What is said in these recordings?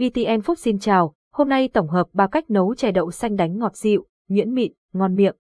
VTN Food xin chào, hôm nay tổng hợp 3 cách nấu chè đậu xanh đánh ngọt dịu, nhuyễn mịn, ngon miệng.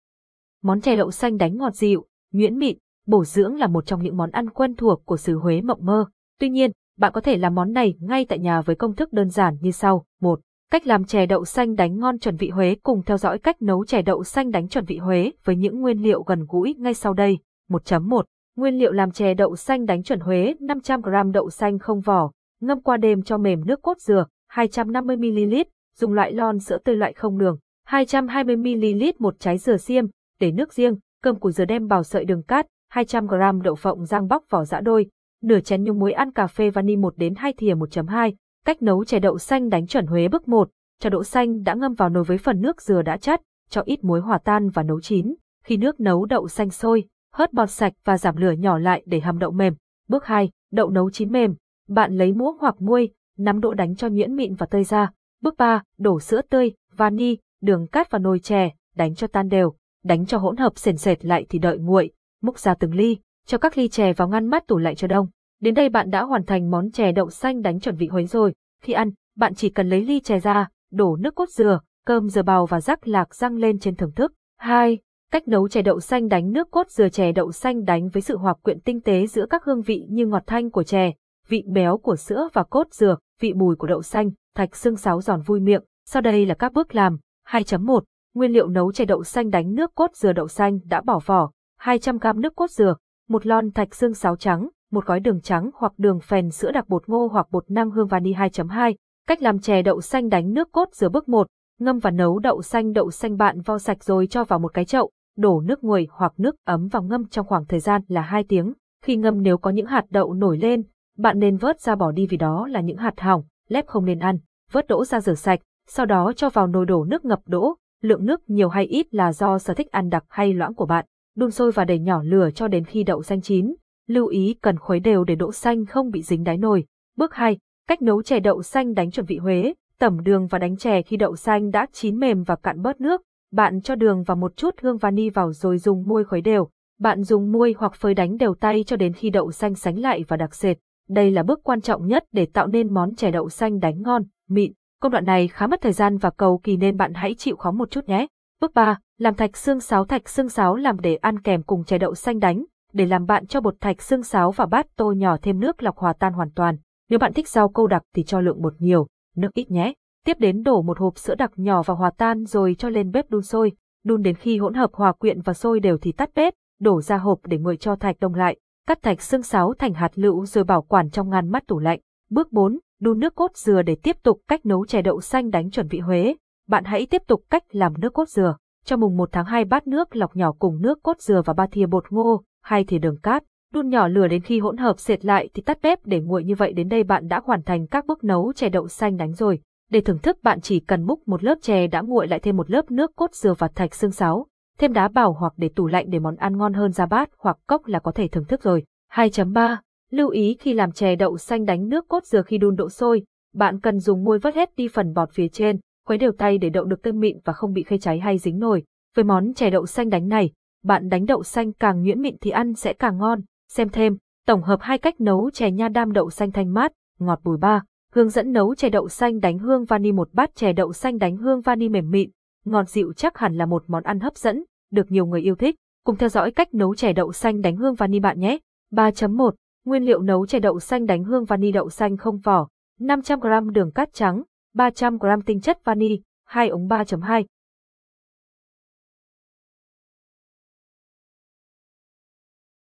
Món chè đậu xanh đánh ngọt dịu, nhuyễn mịn, bổ dưỡng là một trong những món ăn quen thuộc của xứ Huế mộng mơ. Tuy nhiên, bạn có thể làm món này ngay tại nhà với công thức đơn giản như sau. 1. Cách làm chè đậu xanh đánh ngon chuẩn vị Huế cùng theo dõi cách nấu chè đậu xanh đánh chuẩn vị Huế với những nguyên liệu gần gũi ngay sau đây. 1.1 Nguyên liệu làm chè đậu xanh đánh chuẩn Huế 500g đậu xanh không vỏ, ngâm qua đêm cho mềm nước cốt dừa, 250ml, dùng loại lon sữa tươi loại không đường, 220ml một trái dừa xiêm, để nước riêng, cơm củ dừa đem bào sợi đường cát, 200g đậu phộng rang bóc vỏ giã đôi, nửa chén nhung muối ăn cà phê vani 1 đến 2 thìa 1.2. Cách nấu chè đậu xanh đánh chuẩn Huế bước 1. Cho đậu xanh đã ngâm vào nồi với phần nước dừa đã chắt, cho ít muối hòa tan và nấu chín. Khi nước nấu đậu xanh sôi, hớt bọt sạch và giảm lửa nhỏ lại để hầm đậu mềm. Bước 2. Đậu nấu chín mềm. Bạn lấy muỗng hoặc muôi, nắm đỗ đánh cho nhuyễn mịn và tơi ra. Bước 3. Đổ sữa tươi, vani, đường cát vào nồi chè, đánh cho tan đều. Đánh cho hỗn hợp sền sệt lại thì đợi nguội, múc ra từng ly, cho các ly chè vào ngăn mát tủ lạnh cho đông. Đến đây bạn đã hoàn thành món chè đậu xanh đánh chuẩn vị Huế rồi. Khi ăn, bạn chỉ cần lấy ly chè ra, đổ nước cốt dừa, cơm dừa bào và rắc lạc răng lên trên thưởng thức. 2. Cách nấu chè đậu xanh đánh nước cốt dừa chè đậu xanh đánh với sự hòa quyện tinh tế giữa các hương vị như ngọt thanh của chè, vị béo của sữa và cốt dừa, vị bùi của đậu xanh, thạch xương sáo giòn vui miệng. Sau đây là các bước làm. 2.1. Nguyên liệu nấu chè đậu xanh đánh nước cốt dừa đậu xanh đã bỏ vỏ, 200g nước cốt dừa, một lon thạch xương sáo trắng, một gói đường trắng hoặc đường phèn sữa đặc bột ngô hoặc bột năng hương vani 2.2. Cách làm chè đậu xanh đánh nước cốt dừa bước 1. Ngâm và nấu đậu xanh đậu xanh bạn vo sạch rồi cho vào một cái chậu, đổ nước nguội hoặc nước ấm vào ngâm trong khoảng thời gian là 2 tiếng. Khi ngâm nếu có những hạt đậu nổi lên, bạn nên vớt ra bỏ đi vì đó là những hạt hỏng, lép không nên ăn. Vớt đỗ ra rửa sạch, sau đó cho vào nồi đổ nước ngập đỗ, lượng nước nhiều hay ít là do sở thích ăn đặc hay loãng của bạn. Đun sôi và đẩy nhỏ lửa cho đến khi đậu xanh chín. Lưu ý cần khuấy đều để đỗ xanh không bị dính đáy nồi. Bước 2. Cách nấu chè đậu xanh đánh chuẩn vị Huế. Tẩm đường và đánh chè khi đậu xanh đã chín mềm và cạn bớt nước. Bạn cho đường và một chút hương vani vào rồi dùng muôi khuấy đều. Bạn dùng muôi hoặc phơi đánh đều tay cho đến khi đậu xanh sánh lại và đặc sệt. Đây là bước quan trọng nhất để tạo nên món chè đậu xanh đánh ngon, mịn. Công đoạn này khá mất thời gian và cầu kỳ nên bạn hãy chịu khó một chút nhé. Bước 3. Làm thạch xương sáo Thạch xương sáo làm để ăn kèm cùng chè đậu xanh đánh. Để làm bạn cho bột thạch xương sáo vào bát tô nhỏ thêm nước lọc hòa tan hoàn toàn. Nếu bạn thích rau câu đặc thì cho lượng bột nhiều, nước ít nhé. Tiếp đến đổ một hộp sữa đặc nhỏ vào hòa tan rồi cho lên bếp đun sôi. Đun đến khi hỗn hợp hòa quyện và sôi đều thì tắt bếp, đổ ra hộp để nguội cho thạch đông lại. Cắt thạch xương sáo thành hạt lựu rồi bảo quản trong ngăn mát tủ lạnh. Bước 4. Đun nước cốt dừa để tiếp tục cách nấu chè đậu xanh đánh chuẩn vị Huế. Bạn hãy tiếp tục cách làm nước cốt dừa. Cho mùng 1 tháng 2 bát nước lọc nhỏ cùng nước cốt dừa và ba thìa bột ngô, hai thìa đường cát. Đun nhỏ lửa đến khi hỗn hợp sệt lại thì tắt bếp để nguội như vậy đến đây bạn đã hoàn thành các bước nấu chè đậu xanh đánh rồi. Để thưởng thức bạn chỉ cần múc một lớp chè đã nguội lại thêm một lớp nước cốt dừa và thạch xương sáo, thêm đá bảo hoặc để tủ lạnh để món ăn ngon hơn ra bát hoặc cốc là có thể thưởng thức rồi. 2.3 Lưu ý khi làm chè đậu xanh đánh nước cốt dừa khi đun độ sôi, bạn cần dùng muôi vớt hết đi phần bọt phía trên, khuấy đều tay để đậu được tơi mịn và không bị khê cháy hay dính nồi. Với món chè đậu xanh đánh này, bạn đánh đậu xanh càng nhuyễn mịn thì ăn sẽ càng ngon. Xem thêm, tổng hợp hai cách nấu chè nha đam đậu xanh thanh mát, ngọt bùi ba. Hướng dẫn nấu chè đậu xanh đánh hương vani một bát chè đậu xanh đánh hương vani mềm mịn, ngọt dịu chắc hẳn là một món ăn hấp dẫn, được nhiều người yêu thích. Cùng theo dõi cách nấu chè đậu xanh đánh hương vani bạn nhé. 3.1 Nguyên liệu nấu chè đậu xanh đánh hương vani đậu xanh không vỏ, 500g đường cát trắng, 300g tinh chất vani, 2 ống 3.2.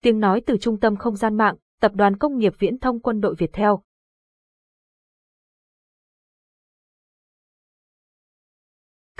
Tiếng nói từ Trung tâm Không gian mạng, Tập đoàn Công nghiệp Viễn thông Quân đội Việt Theo.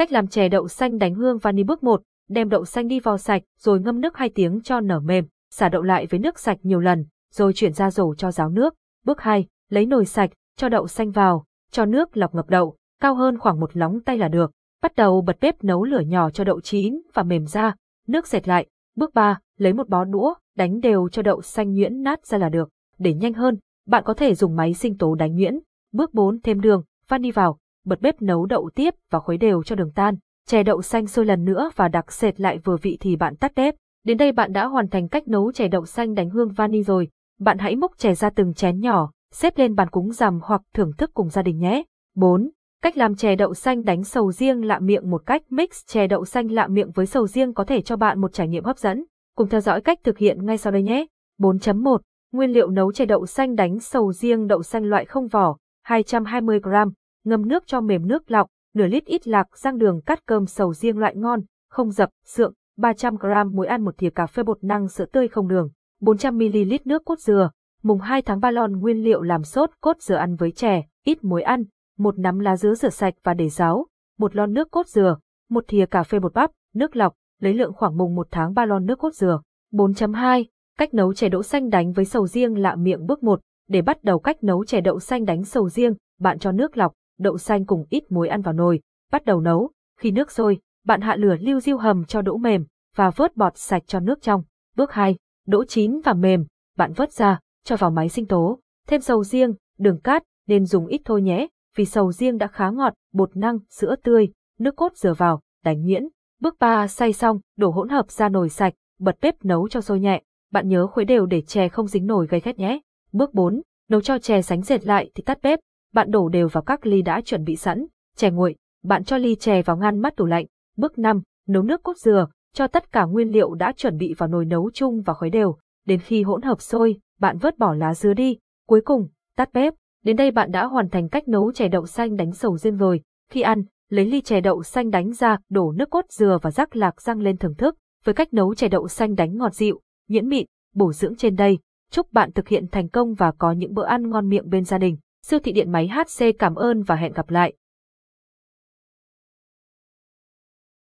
Cách làm chè đậu xanh đánh hương vani bước 1, đem đậu xanh đi vào sạch rồi ngâm nước 2 tiếng cho nở mềm, xả đậu lại với nước sạch nhiều lần, rồi chuyển ra rổ cho ráo nước. Bước 2, lấy nồi sạch, cho đậu xanh vào, cho nước lọc ngập đậu, cao hơn khoảng một lóng tay là được. Bắt đầu bật bếp nấu lửa nhỏ cho đậu chín và mềm ra, nước dệt lại. Bước 3, lấy một bó đũa, đánh đều cho đậu xanh nhuyễn nát ra là được. Để nhanh hơn, bạn có thể dùng máy sinh tố đánh nhuyễn. Bước 4, thêm đường, vani vào, bật bếp nấu đậu tiếp và khuấy đều cho đường tan. Chè đậu xanh sôi lần nữa và đặc sệt lại vừa vị thì bạn tắt bếp. Đến đây bạn đã hoàn thành cách nấu chè đậu xanh đánh hương vani rồi. Bạn hãy múc chè ra từng chén nhỏ, xếp lên bàn cúng rằm hoặc thưởng thức cùng gia đình nhé. 4. Cách làm chè đậu xanh đánh sầu riêng lạ miệng một cách mix chè đậu xanh lạ miệng với sầu riêng có thể cho bạn một trải nghiệm hấp dẫn. Cùng theo dõi cách thực hiện ngay sau đây nhé. 4.1 Nguyên liệu nấu chè đậu xanh đánh sầu riêng đậu xanh loại không vỏ, 220g, ngâm nước cho mềm nước lọc, nửa lít ít lạc, rang đường cắt cơm sầu riêng loại ngon, không dập, sượng, 300g muối ăn một thìa cà phê bột năng sữa tươi không đường, 400ml nước cốt dừa, mùng 2 tháng 3 lon nguyên liệu làm sốt cốt dừa ăn với chè, ít muối ăn, một nắm lá dứa rửa sạch và để ráo, một lon nước cốt dừa, một thìa cà phê bột bắp, nước lọc, lấy lượng khoảng mùng 1 tháng 3 lon nước cốt dừa. 4.2 Cách nấu chè đậu xanh đánh với sầu riêng lạ miệng bước 1. Để bắt đầu cách nấu chè đậu xanh đánh sầu riêng, bạn cho nước lọc, đậu xanh cùng ít muối ăn vào nồi, bắt đầu nấu. Khi nước sôi, bạn hạ lửa lưu diêu hầm cho đỗ mềm và vớt bọt sạch cho nước trong. Bước 2. Đỗ chín và mềm, bạn vớt ra, cho vào máy sinh tố. Thêm sầu riêng, đường cát, nên dùng ít thôi nhé, vì sầu riêng đã khá ngọt, bột năng, sữa tươi, nước cốt dừa vào, đánh nhuyễn. Bước 3. Xay xong, đổ hỗn hợp ra nồi sạch, bật bếp nấu cho sôi nhẹ. Bạn nhớ khuấy đều để chè không dính nồi gây khét nhé. Bước 4. Nấu cho chè sánh dệt lại thì tắt bếp. Bạn đổ đều vào các ly đã chuẩn bị sẵn. Chè nguội, bạn cho ly chè vào ngăn mát tủ lạnh. Bước 5. Nấu nước cốt dừa, cho tất cả nguyên liệu đã chuẩn bị vào nồi nấu chung và khuấy đều. Đến khi hỗn hợp sôi, bạn vớt bỏ lá dứa đi. Cuối cùng, tắt bếp. Đến đây bạn đã hoàn thành cách nấu chè đậu xanh đánh sầu riêng rồi. Khi ăn, lấy ly chè đậu xanh đánh ra, đổ nước cốt dừa và rắc lạc rang lên thưởng thức. Với cách nấu chè đậu xanh đánh ngọt dịu, nhuyễn mịn, bổ dưỡng trên đây, chúc bạn thực hiện thành công và có những bữa ăn ngon miệng bên gia đình. Siêu thị điện máy HC cảm ơn và hẹn gặp lại.